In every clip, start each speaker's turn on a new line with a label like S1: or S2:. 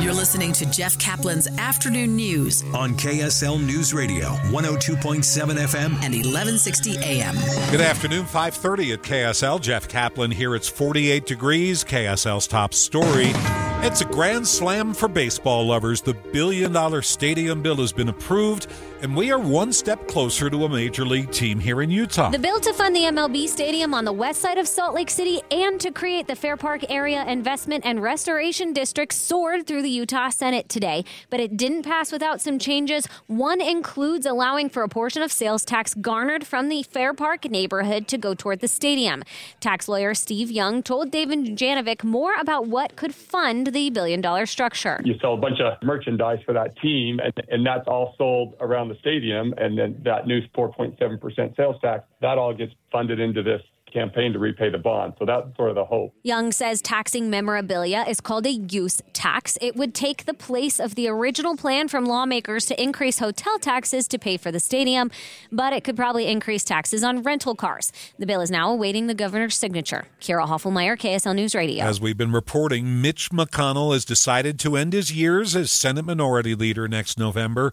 S1: You're listening to Jeff Kaplan's Afternoon News
S2: on KSL News Radio, 102.7 FM
S1: and 1160 AM.
S3: Good afternoon, 5:30 at KSL. Jeff Kaplan here. It's 48 degrees. KSL's top story. It's a grand slam for baseball lovers. The billion dollar stadium bill has been approved, and we are one step closer to a major league team here in Utah.
S4: The bill to fund the MLB stadium on the west side of Salt Lake City and to create the Fair Park Area Investment and Restoration District soared through the Utah Senate today, but it didn't pass without some changes. One includes allowing for a portion of sales tax garnered from the Fair Park neighborhood to go toward the stadium. Tax lawyer Steve Young told David Janovic more about what could fund the billion dollar structure.
S5: You sell a bunch of merchandise for that team, and, and that's all sold around the stadium, and then that new 4.7% sales tax, that all gets funded into this campaign to repay the bond. So that's sort of the hope.
S4: Young says taxing memorabilia is called a use tax. It would take the place of the original plan from lawmakers to increase hotel taxes to pay for the stadium, but it could probably increase taxes on rental cars. The bill is now awaiting the governor's signature. Kira Hoffelmeyer, KSL News Radio.
S3: As we've been reporting, Mitch McConnell has decided to end his years as Senate Minority Leader next November,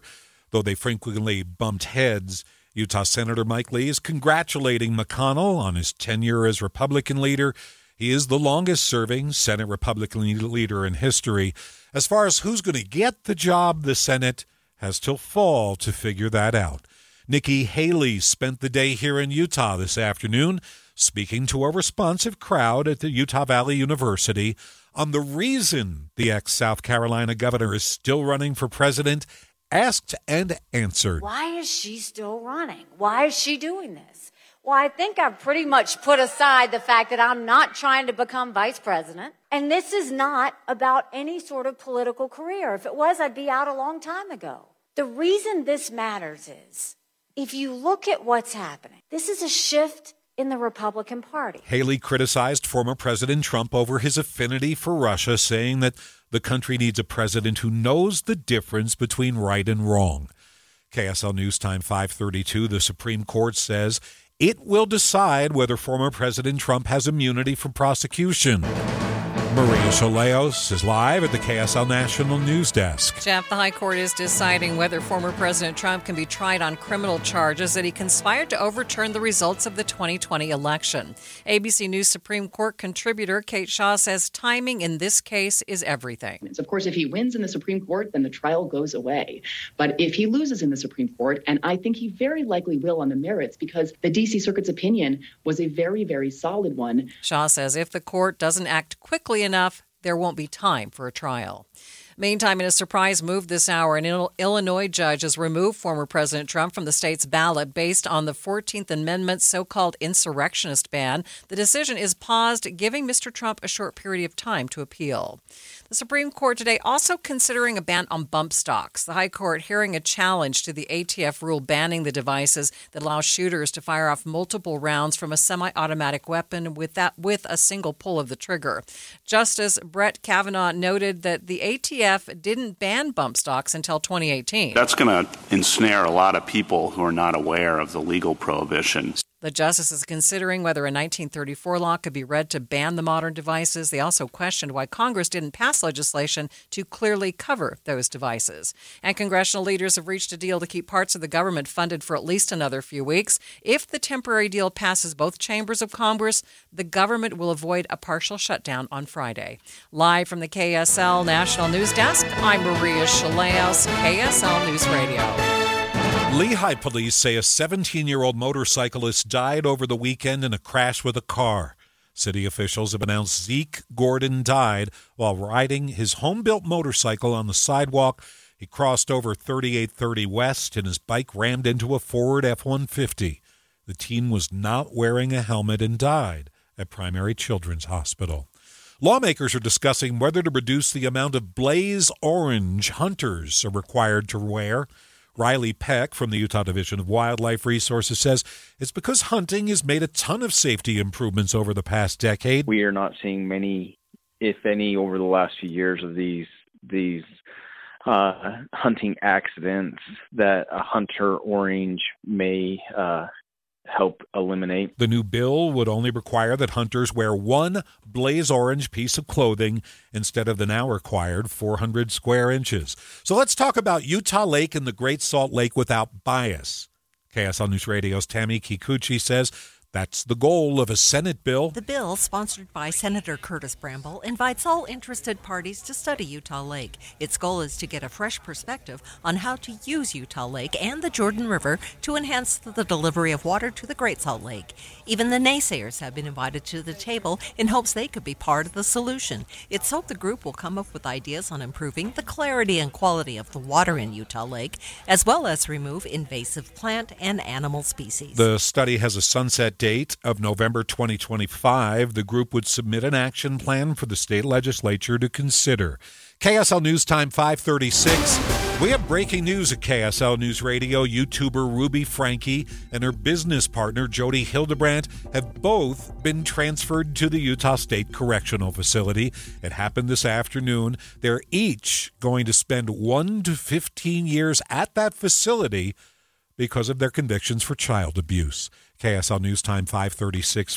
S3: though they frequently bumped heads. Utah Senator Mike Lee is congratulating McConnell on his tenure as Republican leader. He is the longest serving Senate Republican leader in history. As far as who's going to get the job, the Senate has till fall to figure that out. Nikki Haley spent the day here in Utah this afternoon speaking to a responsive crowd at the Utah Valley University on the reason the ex South Carolina governor is still running for president asked and answered.
S6: Why is she still running? Why is she doing this? Well, I think I've pretty much put aside the fact that I'm not trying to become vice president. And this is not about any sort of political career. If it was, I'd be out a long time ago. The reason this matters is if you look at what's happening, this is a shift in the Republican Party.
S3: Haley criticized former President Trump over his affinity for Russia, saying that the country needs a president who knows the difference between right and wrong. KSL News Time 532, the Supreme Court says it will decide whether former President Trump has immunity from prosecution. Maria Shilaos is live at the KSL National News Desk.
S7: Jeff, the High Court is deciding whether former President Trump can be tried on criminal charges that he conspired to overturn the results of the 2020 election. ABC News Supreme Court contributor Kate Shaw says timing in this case is everything.
S8: Of course, if he wins in the Supreme Court, then the trial goes away. But if he loses in the Supreme Court, and I think he very likely will on the merits because the D.C. Circuit's opinion was a very, very solid one.
S7: Shaw says if the court doesn't act quickly enough, there won't be time for a trial. Meantime, in a surprise move this hour, an Illinois judge has removed former President Trump from the state's ballot based on the 14th Amendment's so called insurrectionist ban. The decision is paused, giving Mr. Trump a short period of time to appeal. The Supreme Court today also considering a ban on bump stocks. The High Court hearing a challenge to the ATF rule banning the devices that allow shooters to fire off multiple rounds from a semi-automatic weapon with that with a single pull of the trigger. Justice Brett Kavanaugh noted that the ATF didn't ban bump stocks until 2018.
S9: That's going to ensnare a lot of people who are not aware of the legal prohibition.
S7: The justice is considering whether a 1934 law could be read to ban the modern devices. They also questioned why Congress didn't pass legislation to clearly cover those devices. And congressional leaders have reached a deal to keep parts of the government funded for at least another few weeks. If the temporary deal passes both chambers of Congress, the government will avoid a partial shutdown on Friday. Live from the KSL National News Desk, I'm Maria Shilaos, KSL News Radio.
S3: Lehi police say a 17 year old motorcyclist died over the weekend in a crash with a car. City officials have announced Zeke Gordon died while riding his home built motorcycle on the sidewalk. He crossed over 3830 West and his bike rammed into a Ford F 150. The teen was not wearing a helmet and died at Primary Children's Hospital. Lawmakers are discussing whether to reduce the amount of blaze orange hunters are required to wear. Riley Peck from the Utah Division of Wildlife Resources says it's because hunting has made a ton of safety improvements over the past decade.
S10: We are not seeing many, if any, over the last few years of these these uh, hunting accidents that a hunter orange may uh, help eliminate.
S3: The new bill would only require that hunters wear one blaze orange piece of clothing instead of the now required 400 square inches. So let's talk about Utah Lake and the Great Salt Lake without bias. KSL News Radio's Tammy Kikuchi says that's the goal of a Senate bill.
S11: The bill, sponsored by Senator Curtis Bramble, invites all interested parties to study Utah Lake. Its goal is to get a fresh perspective on how to use Utah Lake and the Jordan River to enhance the delivery of water to the Great Salt Lake. Even the naysayers have been invited to the table in hopes they could be part of the solution. It's hoped the group will come up with ideas on improving the clarity and quality of the water in Utah Lake, as well as remove invasive plant and animal species.
S3: The study has a sunset date of November 2025. The group would submit an action plan for the state legislature to consider. KSL News Time 536. We have breaking news at KSL News Radio. YouTuber Ruby Franke and her business partner Jodi Hildebrandt have both been transferred to the Utah State Correctional Facility. It happened this afternoon. They're each going to spend 1 to 15 years at that facility because of their convictions for child abuse. KSL News Time 536